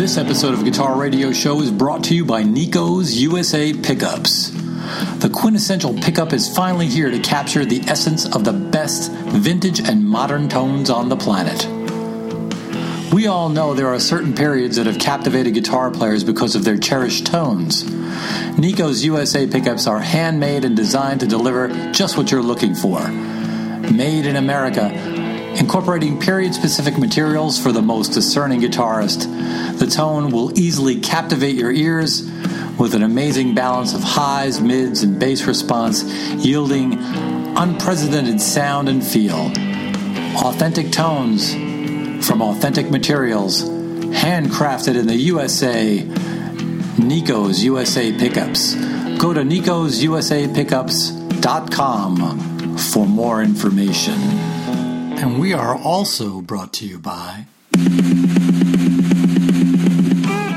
This episode of Guitar Radio Show is brought to you by Nico's USA Pickups. The quintessential pickup is finally here to capture the essence of the best vintage and modern tones on the planet. We all know there are certain periods that have captivated guitar players because of their cherished tones. Nico's USA pickups are handmade and designed to deliver just what you're looking for. Made in America, incorporating period specific materials for the most discerning guitarist, the tone will easily captivate your ears with an amazing balance of highs, mids, and bass response, yielding unprecedented sound and feel. Authentic tones from authentic materials, handcrafted in the USA. Nico's USA Pickups. Go to nico'sUSAPickups.com for more information. And we are also brought to you by.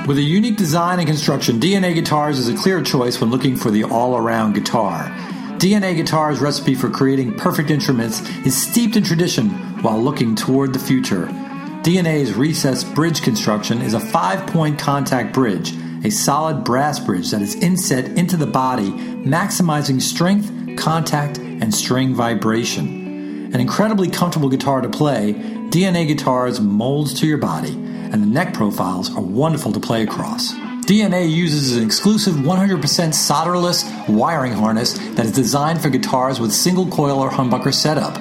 With a unique design and construction, DNA Guitars is a clear choice when looking for the all around guitar. DNA Guitar's recipe for creating perfect instruments is steeped in tradition while looking toward the future. DNA's recessed bridge construction is a five point contact bridge, a solid brass bridge that is inset into the body, maximizing strength, contact, and string vibration. An incredibly comfortable guitar to play, DNA Guitars molds to your body, and the neck profiles are wonderful to play across. DNA uses an exclusive 100% solderless wiring harness that is designed for guitars with single coil or humbucker setup.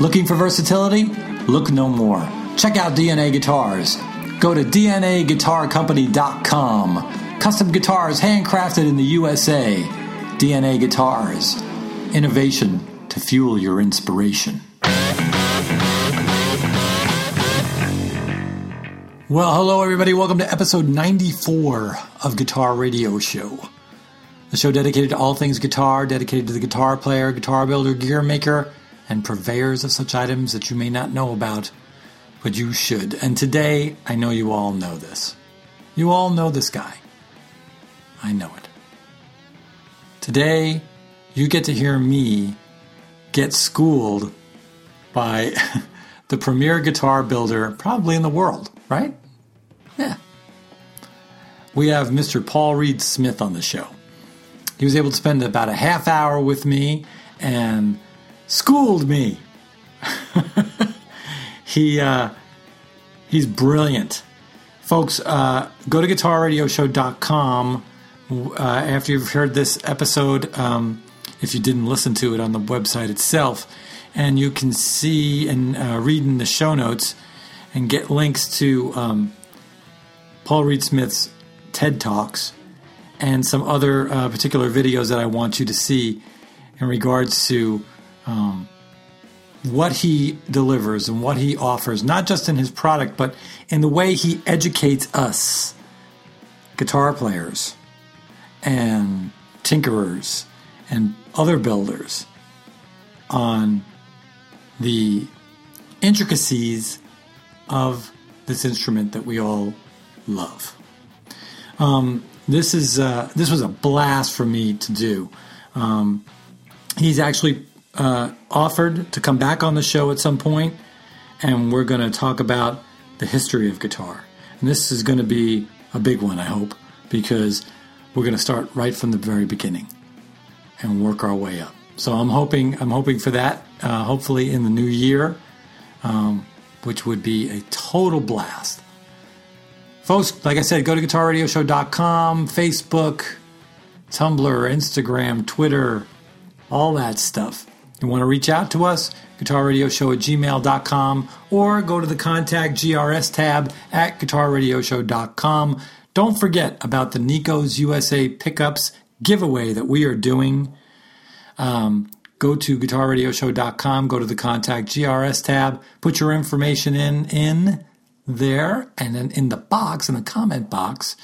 Looking for versatility? Look no more. Check out DNA Guitars. Go to DNAGuitarCompany.com. Custom guitars handcrafted in the USA. DNA Guitars. Innovation to fuel your inspiration. Well, hello everybody. Welcome to episode 94 of Guitar Radio Show. The show dedicated to all things guitar, dedicated to the guitar player, guitar builder, gear maker, and purveyors of such items that you may not know about but you should. And today, I know you all know this. You all know this guy. I know it. Today, you get to hear me get schooled by the premier guitar builder probably in the world, right? Yeah. We have Mr. Paul Reed Smith on the show. He was able to spend about a half hour with me and schooled me. he uh, he's brilliant, folks. Uh, go to guitarradioshow.com uh, after you've heard this episode. Um, if you didn't listen to it on the website itself, and you can see and uh, read in the show notes and get links to um, Paul Reed Smith's TED Talks and some other uh, particular videos that I want you to see in regards to um, what he delivers and what he offers, not just in his product, but in the way he educates us, guitar players and tinkerers and other builders, on the intricacies of this instrument that we all love. Um, this is uh, this was a blast for me to do. Um, he's actually uh, offered to come back on the show at some point, and we're going to talk about the history of guitar. And this is going to be a big one, I hope, because we're going to start right from the very beginning and work our way up. So I'm hoping I'm hoping for that. Uh, hopefully in the new year, um, which would be a total blast. Folks, like I said, go to guitarradioshow.com, Facebook, Tumblr, Instagram, Twitter, all that stuff. You want to reach out to us? guitarradioshow at gmail.com or go to the contact GRS tab at guitarradioshow.com. Don't forget about the Nico's USA pickups giveaway that we are doing. Um, go to guitarradioshow.com, go to the contact GRS tab, put your information in in there, and then in the box, in the comment box,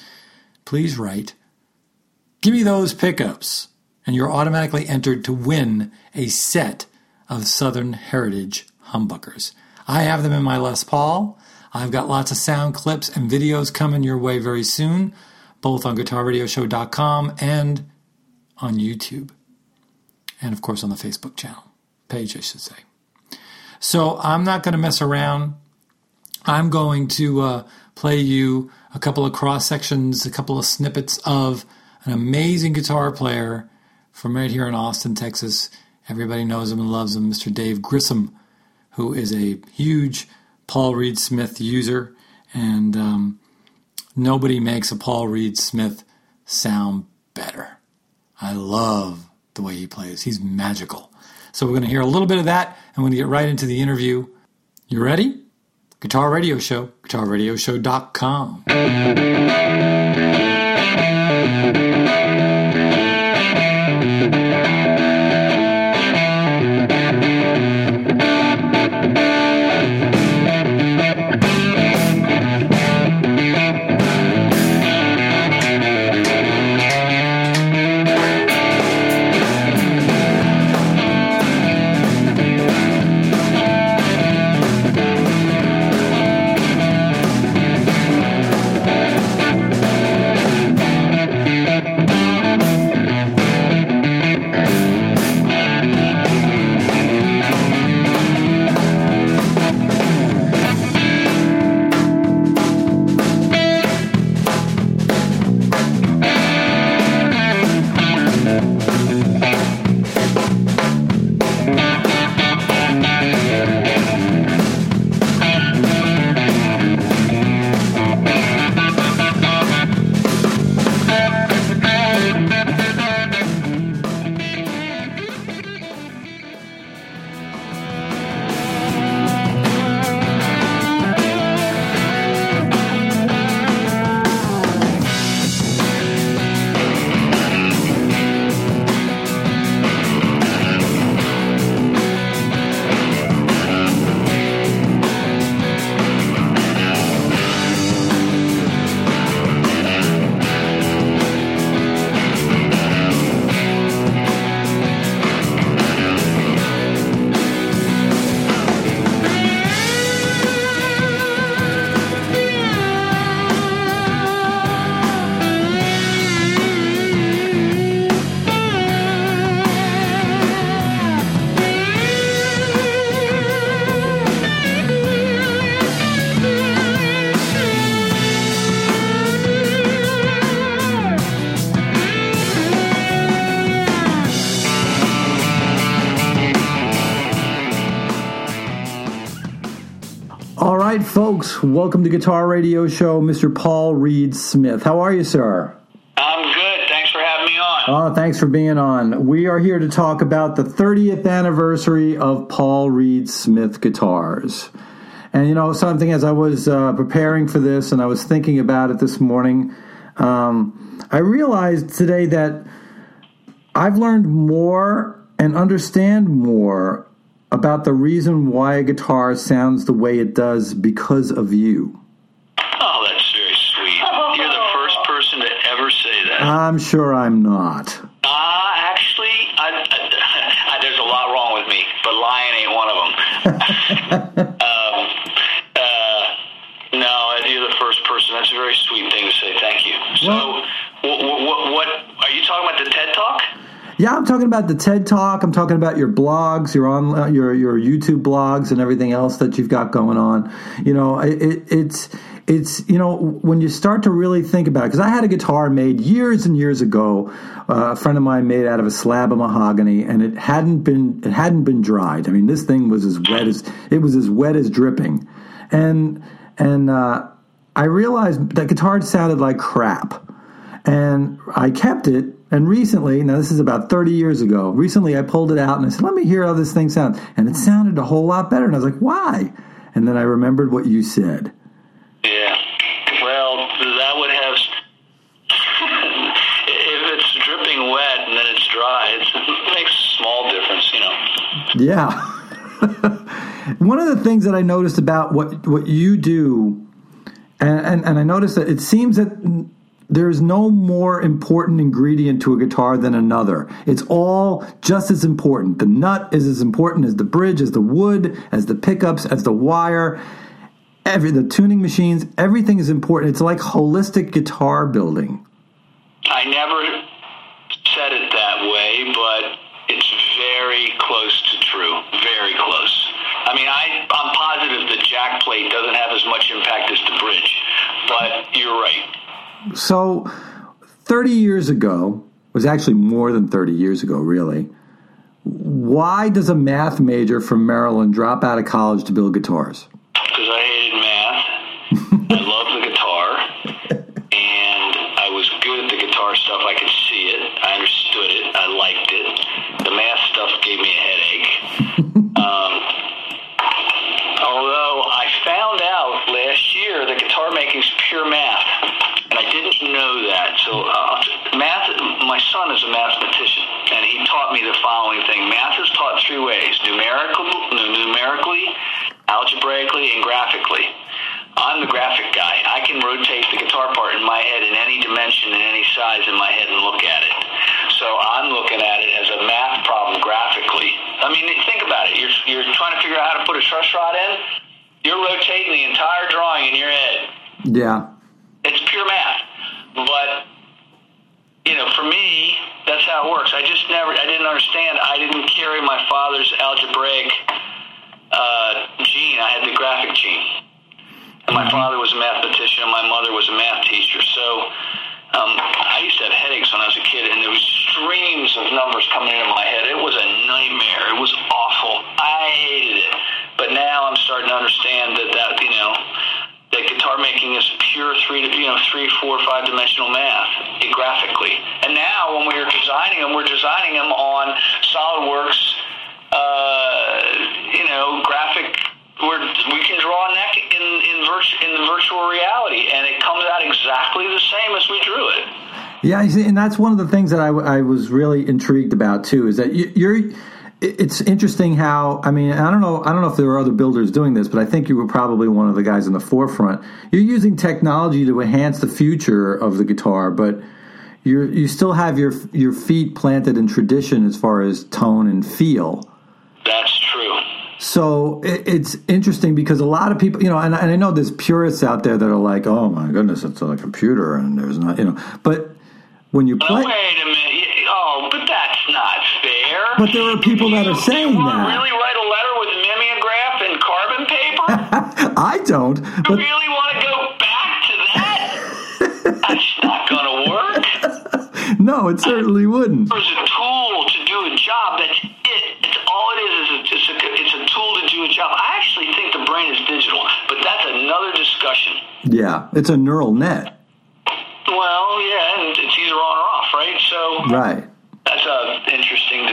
please write, give me those pickups and you're automatically entered to win a set of Southern Heritage humbuckers. I have them in my Les Paul. I've got lots of sound clips and videos coming your way very soon, both on guitarradioshow.com and on YouTube. And of course on the Facebook channel, page, I should say. So I'm not going to mess around. I'm going to uh, play you a couple of cross sections, a couple of snippets of an amazing guitar player from right here in Austin, Texas. Everybody knows him and loves him, Mr. Dave Grissom, who is a huge Paul Reed Smith user, and um, nobody makes a Paul Reed Smith sound better. I love the way he plays. He's magical. So we're going to hear a little bit of that, and we're going to get right into the interview. You ready? Guitar Radio Show, guitarradioshow.com. welcome to Guitar Radio Show, Mr. Paul Reed Smith. How are you, sir? I'm good. Thanks for having me on. Oh, thanks for being on. We are here to talk about the 30th anniversary of Paul Reed Smith guitars. And you know, something as I was uh, preparing for this and I was thinking about it this morning, um, I realized today that I've learned more and understand more about the reason why a guitar sounds the way it does because of you. Oh, that's very sweet. You're the first person to ever say that. I'm sure I'm not. Uh, actually, I, I, I, there's a lot wrong with me, but lying ain't one of them. um, uh, no, you're the first person. That's a very sweet thing to say. Thank you. So, well, what, what, what are you talking about? The TED Talk? Yeah, I'm talking about the TED Talk. I'm talking about your blogs, your on uh, your your YouTube blogs, and everything else that you've got going on. You know, it, it's it's you know when you start to really think about it because i had a guitar made years and years ago uh, a friend of mine made out of a slab of mahogany and it hadn't been it hadn't been dried i mean this thing was as wet as it was as wet as dripping and and uh, i realized that guitar sounded like crap and i kept it and recently, now this is about 30 years ago, recently I pulled it out and I said, let me hear how this thing sounds. And it sounded a whole lot better. And I was like, why? And then I remembered what you said. Yeah. Well, that would have. if it's dripping wet and then it's dry, it's, it makes a small difference, you know. Yeah. One of the things that I noticed about what, what you do, and, and, and I noticed that it seems that there's no more important ingredient to a guitar than another. It's all just as important. The nut is as important as the bridge, as the wood, as the pickups, as the wire. Every the tuning machines, everything is important. It's like holistic guitar building. I never said it that way, but it's very close to true. Very close. I mean, I, I'm positive the jack plate doesn't have as much impact as the bridge but you're right. So, 30 years ago, was actually more than 30 years ago, really. Why does a math major from Maryland drop out of college to build guitars? Because I hated math. I loved the guitar. And I was good at the guitar stuff. I could see it. I understood it. I liked it. The math stuff gave me a headache. um, although I found out last year that guitar making is pure math. And know that. So, uh, math, my son is a mathematician, and he taught me the following thing. Math is taught three ways numerical, numerically, algebraically, and graphically. I'm the graphic guy. I can rotate the guitar part in my head in any dimension, in any size in my head, and look at it. So I'm looking at it as a math problem graphically. I mean, think about it. You're, you're trying to figure out how to put a truss rod in. You're rotating the entire drawing in your head. Yeah. It's pure math. But, you know, for me, that's how it works. I just never, I didn't understand. I didn't carry my father's algebraic uh, gene. I had the graphic gene. And my father was a mathematician, and my mother was a math teacher. So um, I used to have headaches when I was a kid, and there was streams of numbers coming into my head. It was a nightmare. It was awful. I hated it. But now I'm starting to understand that that you know that guitar making is pure three, you know, three, four, five dimensional math graphically. And now when we're designing them, we're designing them on SolidWorks, uh, you know, graphic where we can draw a neck in in, virtu- in the virtual reality, and it comes out exactly the same as we drew it. Yeah, and that's one of the things that I, I was really intrigued about too. Is that you're. It's interesting how I mean I don't know I don't know if there are other builders doing this, but I think you were probably one of the guys in the forefront. You're using technology to enhance the future of the guitar, but you you still have your your feet planted in tradition as far as tone and feel. That's true. So it's interesting because a lot of people, you know, and, and, I know there's purists out there that are like, "Oh my goodness, it's a computer," and there's not, you know, but when you play, oh, wait a minute, oh, but fair. But there are people that are saying you that. Really write a letter with mimeograph and carbon paper? I don't. You really want to go back to that? that's not going to work. no, it certainly wouldn't. There's a tool to do a job. That's it. It's all it is. Is it's a, it's a tool to do a job. I actually think the brain is digital, but that's another discussion. Yeah, it's a neural net. Well, yeah, and it's either on or off, right? So right. That's an interesting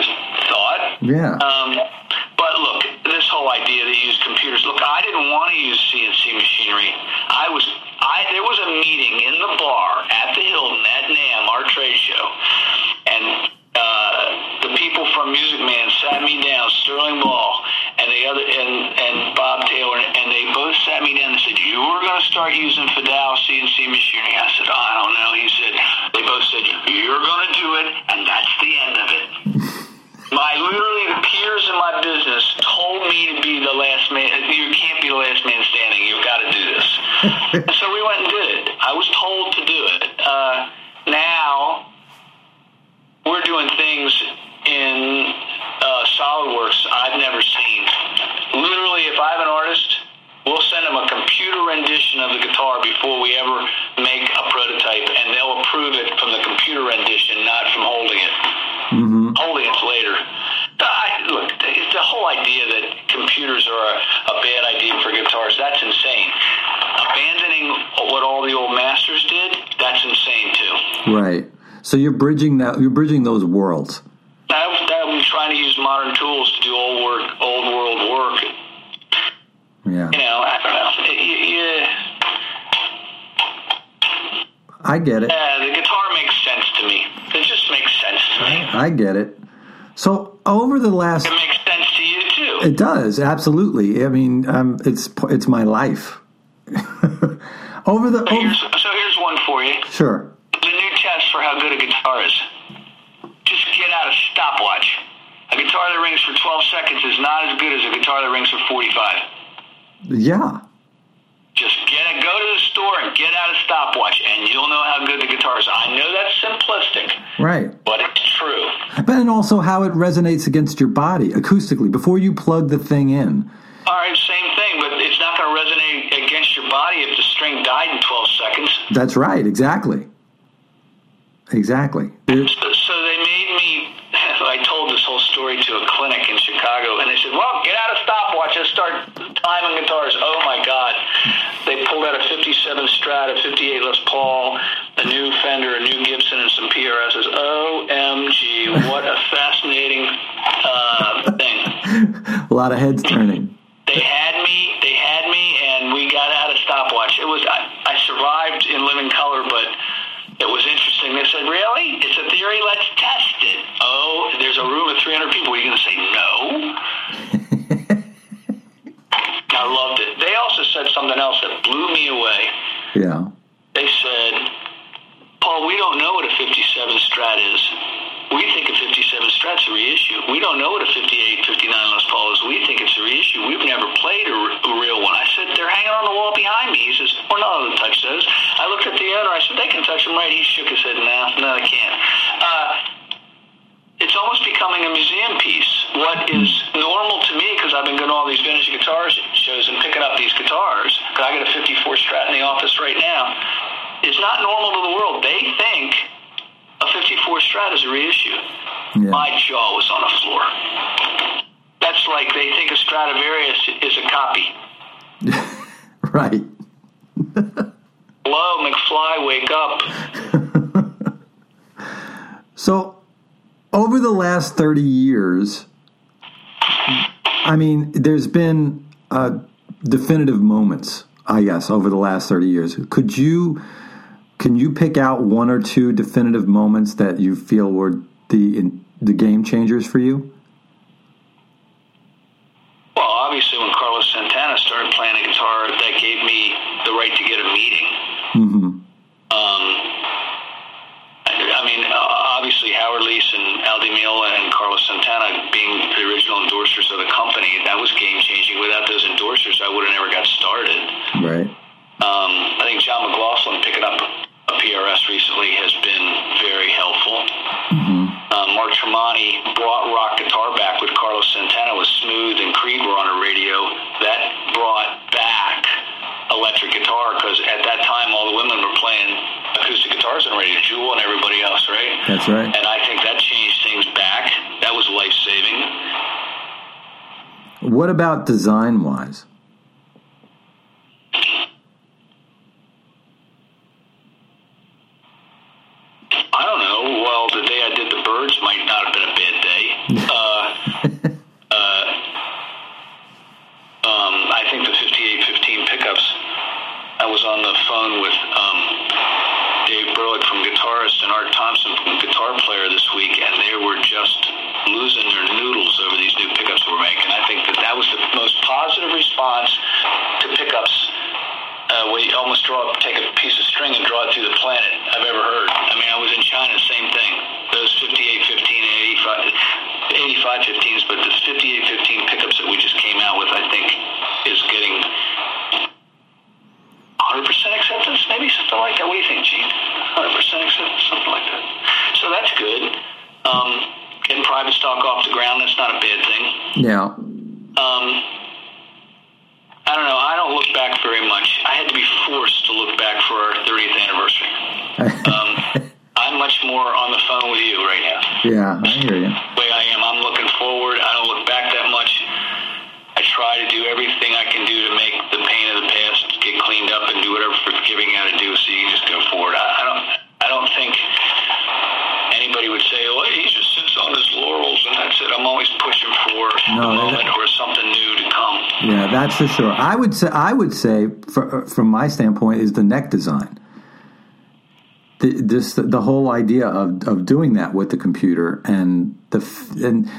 thought. Yeah. Um, but look, this whole idea you use computers. Look, I didn't want to use CNC machinery. I was. I there was a meeting in the bar at the Hilton at NAMM, our trade show, and uh, the people from Music Man sat me down, Sterling Ball, and the other and and Bob Taylor, and they both sat me down and said, "You were going to start using Fadal CNC machinery." I said, "I don't know." He said, "They both said you're going to do it, that's the end of it." My literally the peers in my business told me to be the last man. You can't be the last man standing. You've got to do this. so we went and did it. I was told to do it. Uh, now we're doing things in uh, SolidWorks I've never seen. Literally, if I have an artist, we'll send them a computer rendition of the guitar before we ever make a prototype, and they'll approve it from the computer rendition, not from holding it. Mm-hmm. Holding it's later. I, look, it's the whole idea that computers are a, a bad idea for guitars. That's insane. Abandoning what all the old masters did, that's insane too. Right. So you're bridging that. You're bridging those worlds. I, I'm trying to use modern tools to do old work, old world work. Yeah. You know, I don't know. Yeah. I get it. Yeah, the guitar makes sense to me. It just makes sense to me. I get it. So over the last, It makes sense to you too. it does absolutely. I mean, um, it's it's my life. over the So over, so here's one for you. sure. The new test for how good a guitar is. Just get out a stopwatch. A guitar that rings for 12 seconds is not as good as a guitar that rings for 45. Yeah. Just get it, go to the store and get out a stopwatch, and you'll know how good the guitar is. I know that's simplistic, Right. but it's true. But and also how it resonates against your body acoustically before you plug the thing in. All right, same thing, but it's not going to resonate against your body if the string died in 12 seconds. That's right. Exactly. Exactly. So, so they made me. I told this whole story to a clinic in Chicago, and they said, "Well, get out a stopwatch and start timing guitars." Oh my God! They pulled out a '57 Strat, a '58 Les Paul, a new Fender, a new Gibson, and some PRSs. OMG! What a fascinating uh, thing. a lot of heads turning. They had me. They had me, and we got out a stopwatch. It was. I, I survived in living color, but it was interesting. They said, "Really? It's a theory. Let's test it." Oh, there's a room of 300 people. Are you going to say no? I loved it. They also said something else that blew me away. Yeah. They said, "Paul, we don't know what a 57 Strat is. We think a 57 Strat's a reissue. We don't know what a 58, 59 Les Paul is. We think it's a reissue. We've never played a, real one." I said, "They're hanging on the wall behind me." He says, "We're not allowed to touch those." I looked at the owner. I said, "They can touch them, right?" He shook his head. No, no, they can't. Uh, it's almost becoming a museum piece. What is normal to me, because I've been going to all these vintage guitar shows and picking up these guitars, because I got a 54 Strat in the office right now, is not normal to the world. They think a 54 Strat is a reissue. Yeah. My jaw was on the floor. That's like they think a Stradivarius is a copy. right. Hello, McFly, wake up. So, over the last 30 years, I mean, there's been uh, definitive moments, I guess, over the last 30 years. Could you can you pick out one or two definitive moments that you feel were the in, the game changers for you? Well, obviously, when Carlos Santana started playing a guitar, that gave me the right to get a meeting. Mm-hmm. Um, I, mean, obviously, Howard Leese and Al Di Meola and Carlos Santana being the original endorsers of the company, that was game changing. Without those endorsers, I would have never got started. Right. Um, I think John McLaughlin picking up a PRS recently has been very helpful. Mm-hmm. Uh, Mark Tremonti brought rock guitar back with Carlos Santana with Smooth and Creed were on a radio. That brought back electric guitar because at that time all the women were playing acoustic guitars on radio, Jewel and everybody else, right? That's right. And I think that changed things back. That was life saving. What about design wise? Always pushing for No, that- moment or something new to come. Yeah, that's for sure. I would say I would say for, uh, from my standpoint is the neck design. The, this the whole idea of, of doing that with the computer and the and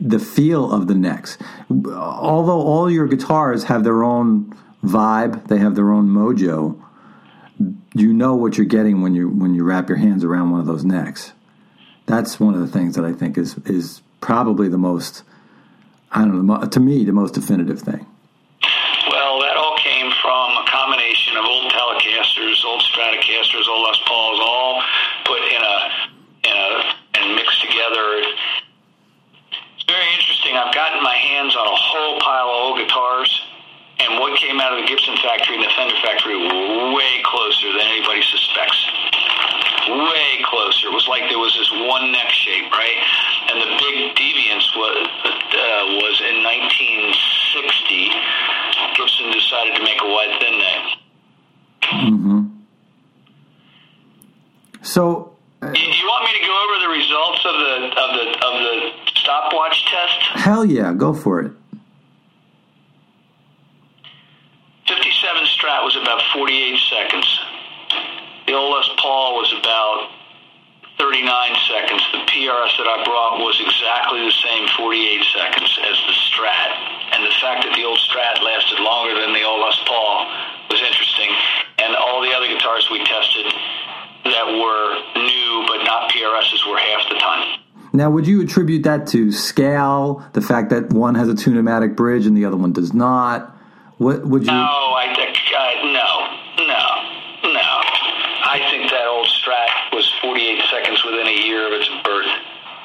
the feel of the necks. Although all your guitars have their own vibe, they have their own mojo. You know what you're getting when you when you wrap your hands around one of those necks. That's one of the things that I think is is probably the most I don't know, to me the most definitive thing. Well, that all came from a combination of old Telecasters, old Stratocasters, old Les Pauls, all put in a in a and mixed together. It's very interesting. I've gotten my hands on a whole pile of old guitars, and what came out of the Gibson factory and the Fender factory way closer than anybody like there was this one neck shape, right? And the big deviance was uh, was in 1960. Gibson decided to make a wide thin neck. Mm-hmm. So, Do you want me to go over the results of the of the of the stopwatch test? hell yeah, go for it. 57 Strat was about 48 seconds. The old Les Paul was about 39 seconds. The PRS that I brought was exactly the same 48 seconds as the Strat. And the fact that the old Strat lasted longer than the old Les Paul was interesting. And all the other guitars we tested that were new but not PRSs were half the time. Now, would you attribute that to scale, the fact that one has a tunematic bridge and the other one does not? What would you? No, I think uh, no, no, no. I think that old Strat was 48 seconds within a year of its birth.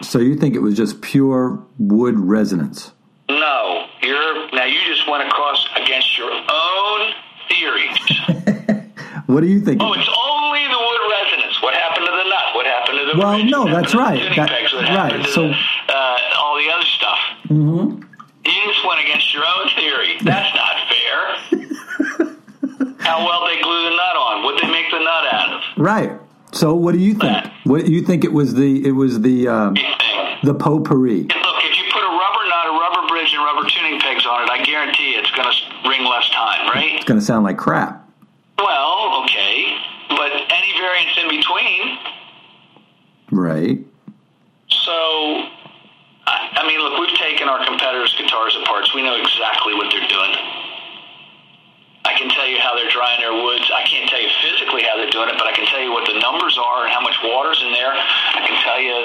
So you think it was just pure wood resonance? No, you're now you just went across against your own theories. What do you think? oh, it's only the wood resonance. What happened to the nut? What happened to the Well, no, that's right. That- pegs? What right, so- the, uh, all the other stuff? Mm-hmm. You just went against your own theory. That's not fair. How well they glue the nut on? What they make the nut out of? Right. So what do you think? That. What you think it was the it was the um, the potpourri? Look, if you put a rubber nut, a rubber bridge, and rubber tuning pegs on it, I guarantee it's going to ring less time, right? It's going to sound like crap. Well, okay, but any variance in between. Right. So, I, I mean, look, we've taken our competitors' guitars apart, so we know exactly what they're doing. I can tell you how they're drying their woods. I can't tell you physically how they're doing it, but I can tell you what the numbers are and how much water's in there. I can tell you,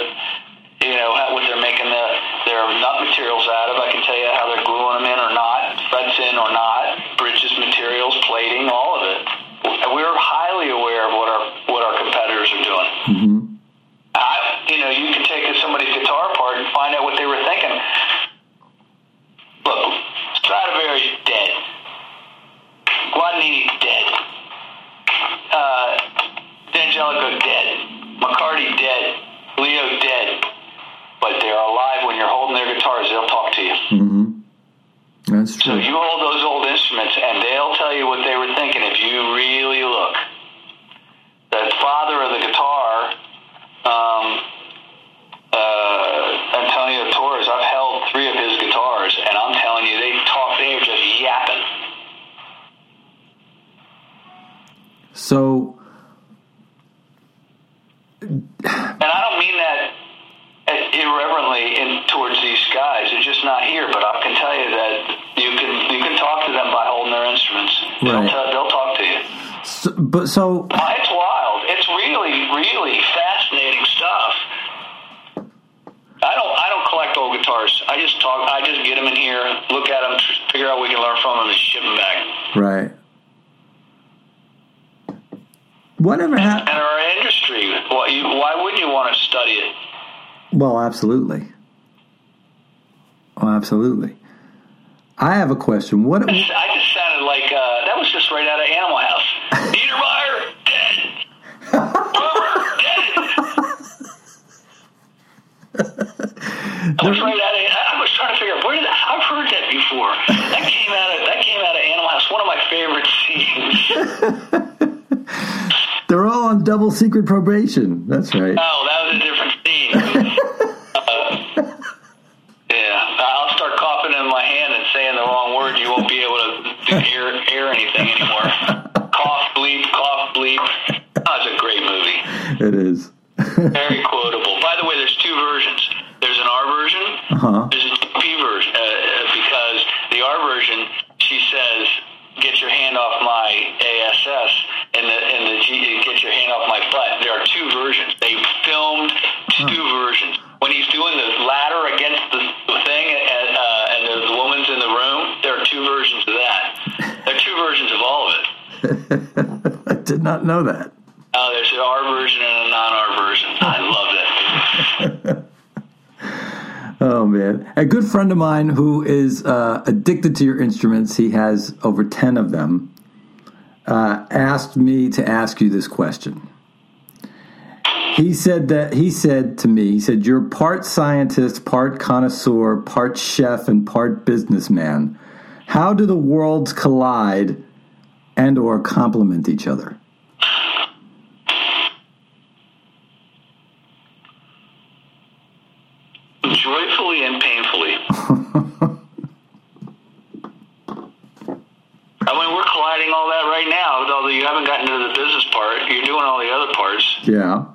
you know, how, what they're making the, their nut materials out of. I can tell you how they're gluing them in or not, frets in or not, bridges materials, plating, all of it. And We're highly aware of what our what our competitors are doing. hmm I, you know, you can take somebody's guitar apart and find out what they were thinking. Look, Stradivarius dead. Guadagnini's dead. Uh, D'Angelico dead. McCarty dead. Leo dead. But they're alive when you're holding their guitars. They'll talk to you. Mm-hmm. That's true. So you hold those old instruments, and they'll tell you what they were thinking if you really look. The father of the guitar, um, uh, Antonio Torres, I've held three of his guitars, and I'm telling you, they talk. They are just yapping. So And I don't mean that irreverently in towards these guys. They're just not here. But I can tell you that you can you can talk to them by holding their instruments. They'll, Right. they'll talk to you. So, but so It's wild. It's really, really fascinating stuff. I don't, I don't collect old guitars. I just talk. I just get them in here, look at them, figure out what we can learn from them, and ship them back. right. Whatever happened? And our industry, why, you, why wouldn't you want to study it? Well, absolutely. Oh, absolutely. I have a question. What? I just sounded like uh, that was just right out of Animal House. Niedermeyer dead. Dead. That was right out of. I was trying to figure out where did that, I've heard that before. That came out of that came out of Animal House. One of my favorite scenes. They're all on double secret probation. That's right. Oh, that was a different scene. know that. Oh, there's an R version and a non-R version. I love that. Oh man, a good friend of mine who is uh, addicted to your instruments. He has over ten of them. Uh, asked me to ask you this question. he said that he said to me, he said, "You're part scientist, part connoisseur, part chef, and part businessman. How do the worlds collide and or complement each other?" Joyfully and painfully. I mean, we're colliding all that right now, although you haven't gotten to the business part. You're doing all the other parts. Yeah.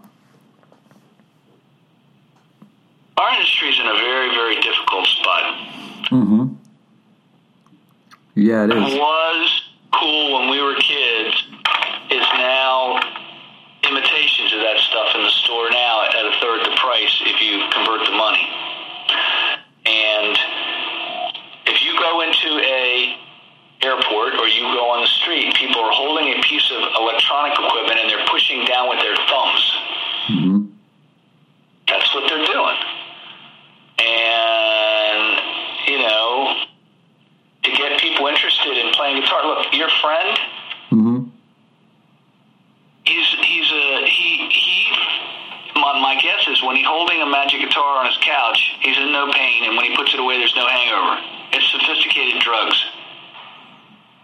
Our industry's in a very, very difficult spot. Mm-hmm. Yeah, it is. was cool when we were kids is now imitations of that stuff in the store now at a third the price if you convert the money. And if you go into a airport or you go on the street, people are holding a piece of electronic equipment and they're pushing down with their thumbs. hmm That's what they're doing. And, you know, to get people interested in playing guitar, look, your friend, hmm he's, he's a, he, he, my, my guess is when he's holding a magic guitar on his couch, he's in no pain, and when he puts it away, there's no hangover. It's sophisticated drugs.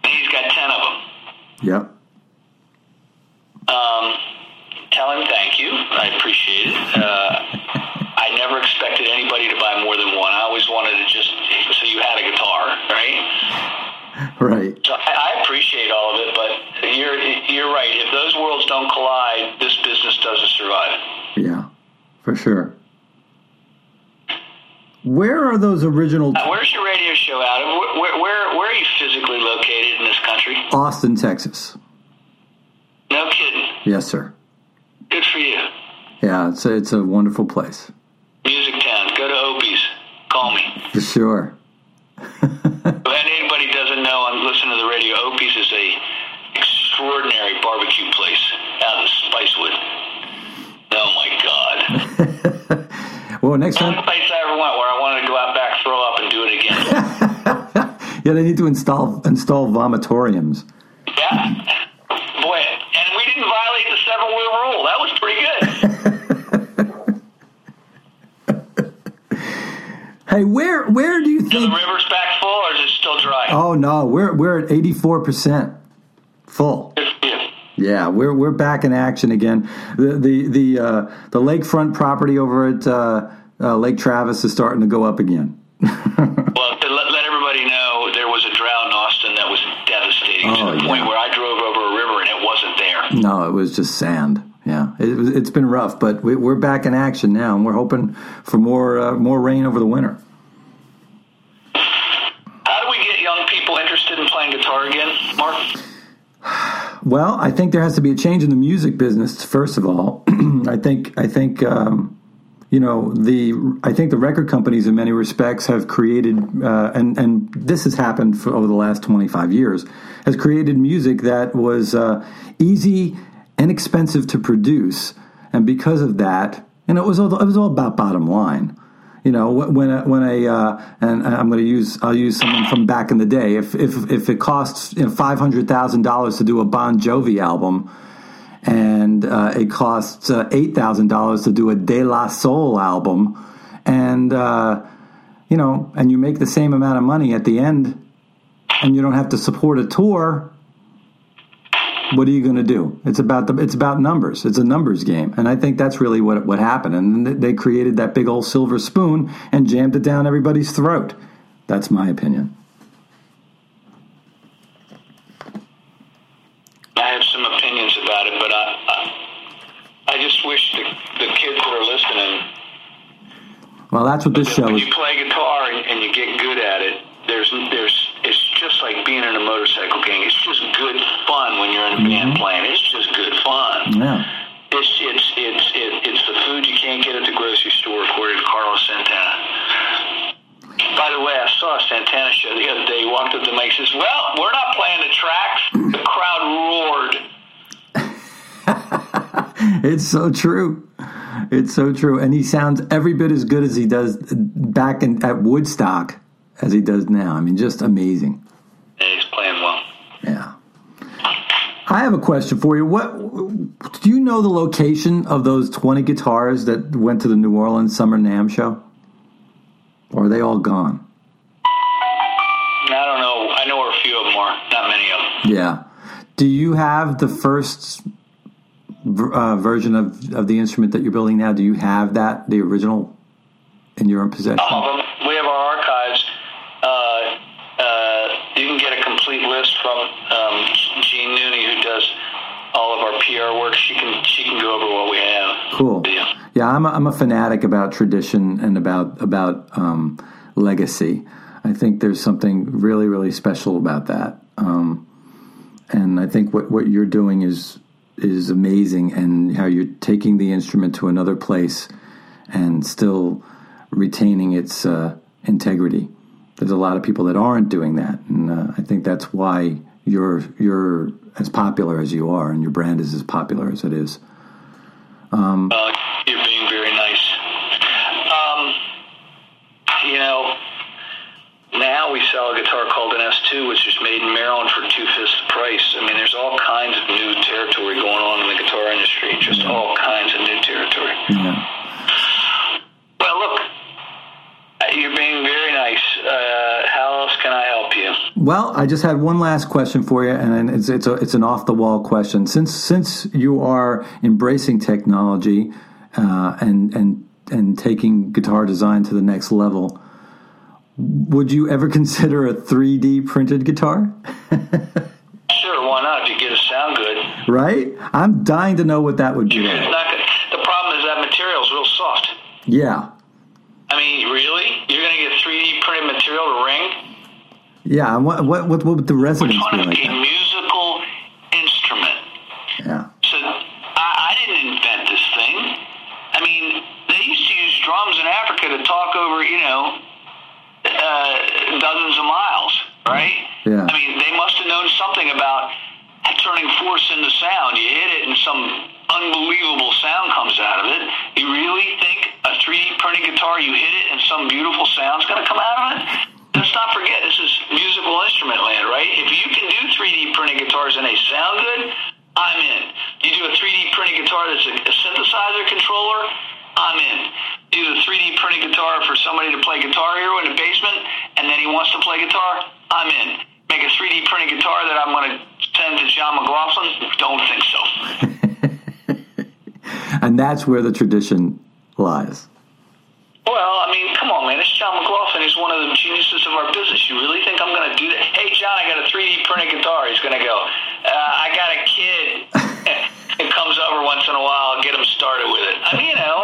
And he's got 10 of them. Yep. Um, tell him thank you. I appreciate it. Uh, I never expected anybody to buy more than one. I always wanted to just so you had a guitar, right? Right. So I, I appreciate all of it, but you're you're right. If those worlds don't collide, this business doesn't survive. Yeah, for sure. Where are those original Uh, where's your radio show out of? Where, where where are you physically located in this country? Austin, Texas? No kidding. Yes, sir. Good for you. Yeah, it's a, it's a wonderful place. Music Town. Go to Opie's. Call me. For sure. If anybody doesn't know and listen to the radio, Opie's is a extraordinary barbecue place out in Spicewood. Oh my God! Well, next The only time, place I ever went where I wanted to go out back, throw up, and do it again. yeah, they need to install install vomitoriums. yeah, boy, and we didn't violate the seven wheel rule. That was pretty good. Hey, where where do you Are the river's back full, or is it still dry? Oh no, we're we're at eighty four percent full. Good. Yeah, we're we're back in action again. The the the uh, the lakefront property over at uh, uh, Lake Travis is starting to go up again. Well, to let, let everybody know, there was a drought in Austin that was devastating Oh, to the point where I drove over a river and it wasn't there. No, it was just sand. Yeah, it, it's been rough, but we, we're back in action now, and we're hoping for more uh, more rain over the winter. How do we get young people interested in playing guitar again, Mark? Well, I think there has to be a change in the music business. First of all, I think I think um, you know the I think the record companies in many respects have created uh, and and this has happened for over the last twenty five years has created music that was uh, easy and expensive to produce, and because of that, and it was all it was all about bottom line. You know, when a, when a uh, and I'm going to use I'll use someone from back in the day. If if if it costs you know, five hundred thousand dollars to do a Bon Jovi album, and uh, it costs uh, eight thousand dollars to do a De La Soul album, and uh, you know, and you make the same amount of money at the end, and you don't have to support a tour. What are you going to do? It's about the it's about numbers. It's a numbers game, and I think that's really what what happened. And they created that big old silver spoon and jammed it down everybody's throat. That's my opinion. I have some opinions about it, but I, I, I just wish the, the kids that are listening, Well, that's what this show when is. you play guitar and, and you get good at it, there's, there's, just like being in a motorcycle gang. It's just good fun when you're in a band mm-hmm. playing. It's just good fun. Yeah. It's it's it's it, it's the food you can't get at the grocery store, according to Carlos Santana. By the way, I saw a Santana show the other day. He walked up to the mic and says, "Well, we're not playing the tracks." The crowd roared. It's so true. It's so true. And he sounds every bit as good as he does back in, at Woodstock as he does now. I mean, just amazing. And he's playing well. Yeah. I have a question for you. What do you know the location of those twenty guitars that went to the New Orleans Summer NAMM show? Or are they all gone? I don't know. I know where a few of them are. Not many of them. Yeah. Do you have the first uh, version of, of the instrument that you're building now? Do you have that, the original, in your own possession? All of them. We have our archives. Uh, uh, you can get a complete list from um, Jean Nooney, who does all of our PR work. She can she can go over what we have. Cool. Yeah. Yeah, I'm a, I'm a fanatic about tradition and about about um, legacy. I think there's something really really special about that, um, and I think what what you're doing is is amazing, and how you're taking the instrument to another place and still retaining its uh, integrity. There's a lot of people that aren't doing that, and uh, I think that's why you're you're as popular as you are, and your brand is as popular as it is. Uh, you're being very nice. Um, you know, now we sell a guitar called an S2, which is made in Maryland for two fifths the price. I mean, there's all kinds of new territory going on in the guitar industry, just all kinds of new territory. Yeah. Well, look, you're being very Well, I just had one last question for you, and it's it's a, it's an off the wall question. Since since you are embracing technology uh, and and and taking guitar design to the next level, would you ever consider a 3D printed guitar? Sure, why not? If you get it sound good. Right? I'm dying to know what that would be like. not the problem is that material's real soft. Yeah, I mean, really? You're going to get 3D printed material to? Yeah. and What what what, what would the resonance be like? a That? musical instrument. Yeah, So I, I didn't invent this thing. I mean, they used to use drums in Africa to talk over, you know, uh, dozens of miles, right? Yeah. I mean, they must have known something about turning force into sound. You hit it, and some unbelievable sound comes out of it. You really think a 3D printed guitar, you hit it, and some beautiful sound's going to come out of it? Let's not forget, this is musical instrument land, right? If you can do 3D printed guitars and they sound good, I'm in. You do a 3D printed guitar that's a, a synthesizer controller, I'm in. You do the 3D printed guitar for somebody to play Guitar Hero in the basement, and then he wants to play guitar, I'm in. Make a 3D printed guitar that I'm going to send to John McLaughlin? Don't think so. and that's where the tradition lies. Well, I mean, come on, man. It's John McLaughlin. He's one of the geniuses of our business. You really think I'm going to do that? Hey, John, I got a 3D printed guitar. He's going to go, uh, I got a kid. it comes over once in a while. I'll get him started with it. I mean, you know.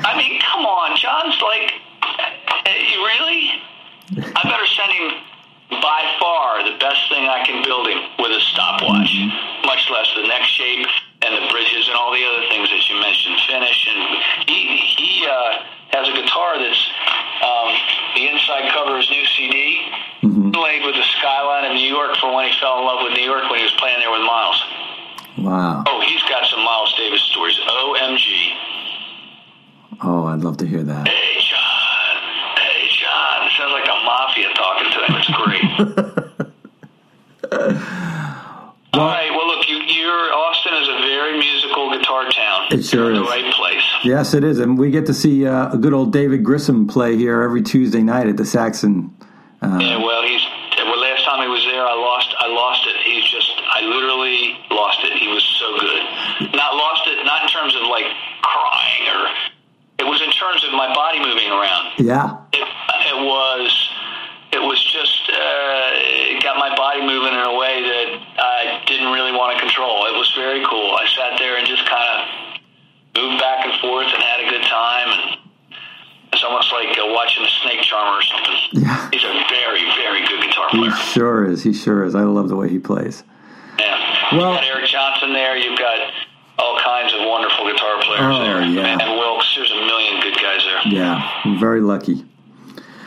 I mean, come on. John's like, uh, really? I better send him by far the best thing I can build him with a stopwatch, much less the neck shape and the bridges and all the other things that you mentioned, finish. And he he uh, has a guitar that's um, the inside cover of his new CD, played with the skyline of New York for when he fell in love with New York when he was playing there with Miles. Wow. Oh, he's got some Miles Davis stories. OMG. Oh, I'd love to hear that. Hey, John. Hey, John. It sounds like a mafia talking to him. It's great. All right. Well, look, you, you're Austin is a very musical guitar town. It sure You're in is. the right place. Yes, it is, and we get to see uh, a good old David Grissom play here every Tuesday night at the Saxon. Uh, Yeah. Well, he's. Well, last time he was there, I lost. I lost it. He's just. I literally lost it. He was so good. Not lost it. Not in terms of like crying or. It was in terms of my body moving around. yeah, charmer or something. Yeah. he's a very very good guitar player. he sure is. He sure is. I love the way he plays. Yeah, Well- Eric Johnson there. You've got all kinds of wonderful guitar players Oh, there. yeah. And Wilkes. There's a million good guys there. Yeah, I'm very lucky.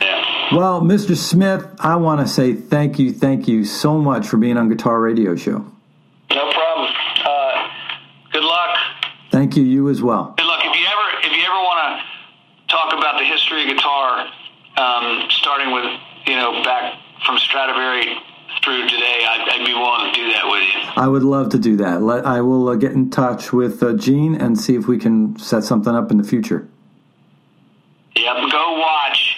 Yeah. Well, Mr. Smith, I want to say thank you, thank you so much for being on Guitar Radio Show. No problem. Uh, good luck. Thank you, you as well. Hey, look, if you ever if you ever want to talk about the history of guitar, um, starting with you know back from Stradivari through today, I'd, I'd, be willing to do that with you. I would love to do that. Let, I will uh, get in touch with uh, Gene and see if we can set something up in the future. Yep, go watch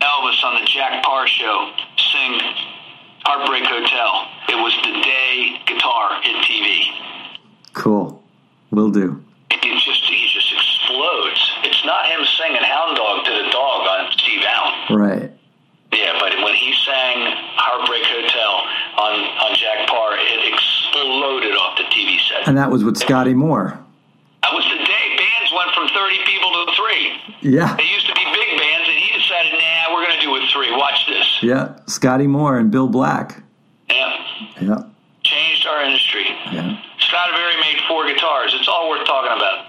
Elvis on the Jack Paar show sing Heartbreak Hotel. It was the day guitar hit TV. Cool. Will do. It just he just explodes. Not him singing Hound Dog to the dog on Steve Allen. Right. Yeah, but when he sang Heartbreak Hotel on, on Jack Paar, it exploded off the TV set. And that was with Scotty Moore. That was the day bands went from 30 people to three. Yeah. They used to be big bands, and he decided, nah, we're going to do it three. Watch this. Yeah, Scotty Moore and Bill Black. Yeah. Yeah. Changed our industry. Yeah. Stradivari made four guitars. It's all worth talking about.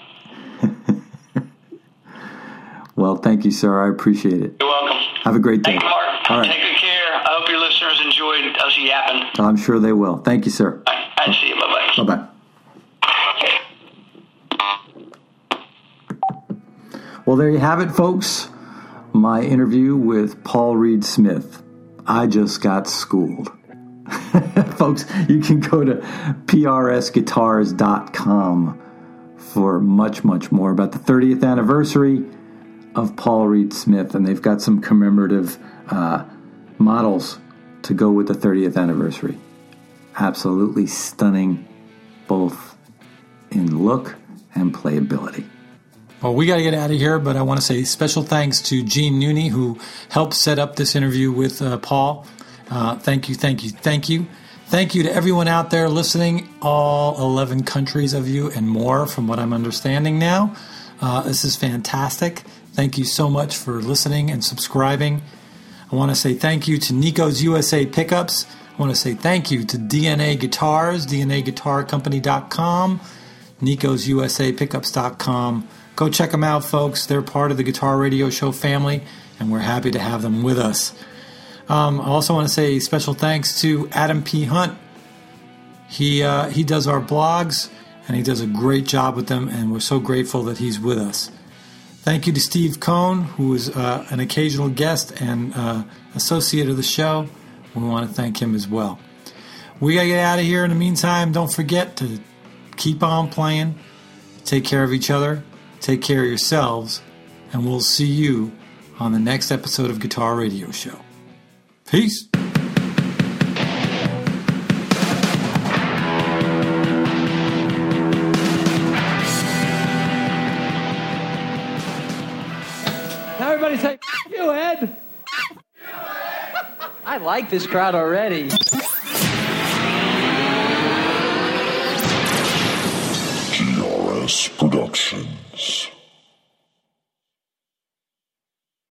Well, thank you, sir. I appreciate it. You're welcome. Have a great day. Thank you, Mark. All right. Take good care. I hope your listeners enjoyed us yapping. I'm sure they will. Thank you, sir. I, I see you. Bye bye. Bye bye. Well, there you have it, folks. My interview with Paul Reed Smith. I just got schooled. folks, you can go to prsguitars.com for much, much more about the 30th anniversary of Paul Reed Smith, and they've got some commemorative uh, models to go with the 30th anniversary. Absolutely stunning, both in look and playability. Well, we got to get out of here, but I want to say special thanks to Gene Nooney, who helped set up this interview with uh, Paul. Uh, thank you, thank you, thank you. Thank you to everyone out there listening, all 11 countries of you and more, from what I'm understanding now. Uh, this is fantastic. Thank you so much for listening and subscribing. I want to say thank you to Nico's USA Pickups. I want to say thank you to DNA Guitars, DNAGuitarCompany.com, Nico's USA Pickups.com. Go check them out, folks. They're part of the Guitar Radio Show family, and we're happy to have them with us. Um, I also want to say special thanks to Adam P. Hunt. He uh, he does our blogs, and he does a great job with them, and we're so grateful that he's with us. Thank you to Steve Cohn, who is uh, an occasional guest and uh, associate of the show. We want to thank him as well. We got to get out of here. In the meantime, don't forget to keep on playing, take care of each other, take care of yourselves, and we'll see you on the next episode of Guitar Radio Show. Peace. Like this crowd already. GRS Productions.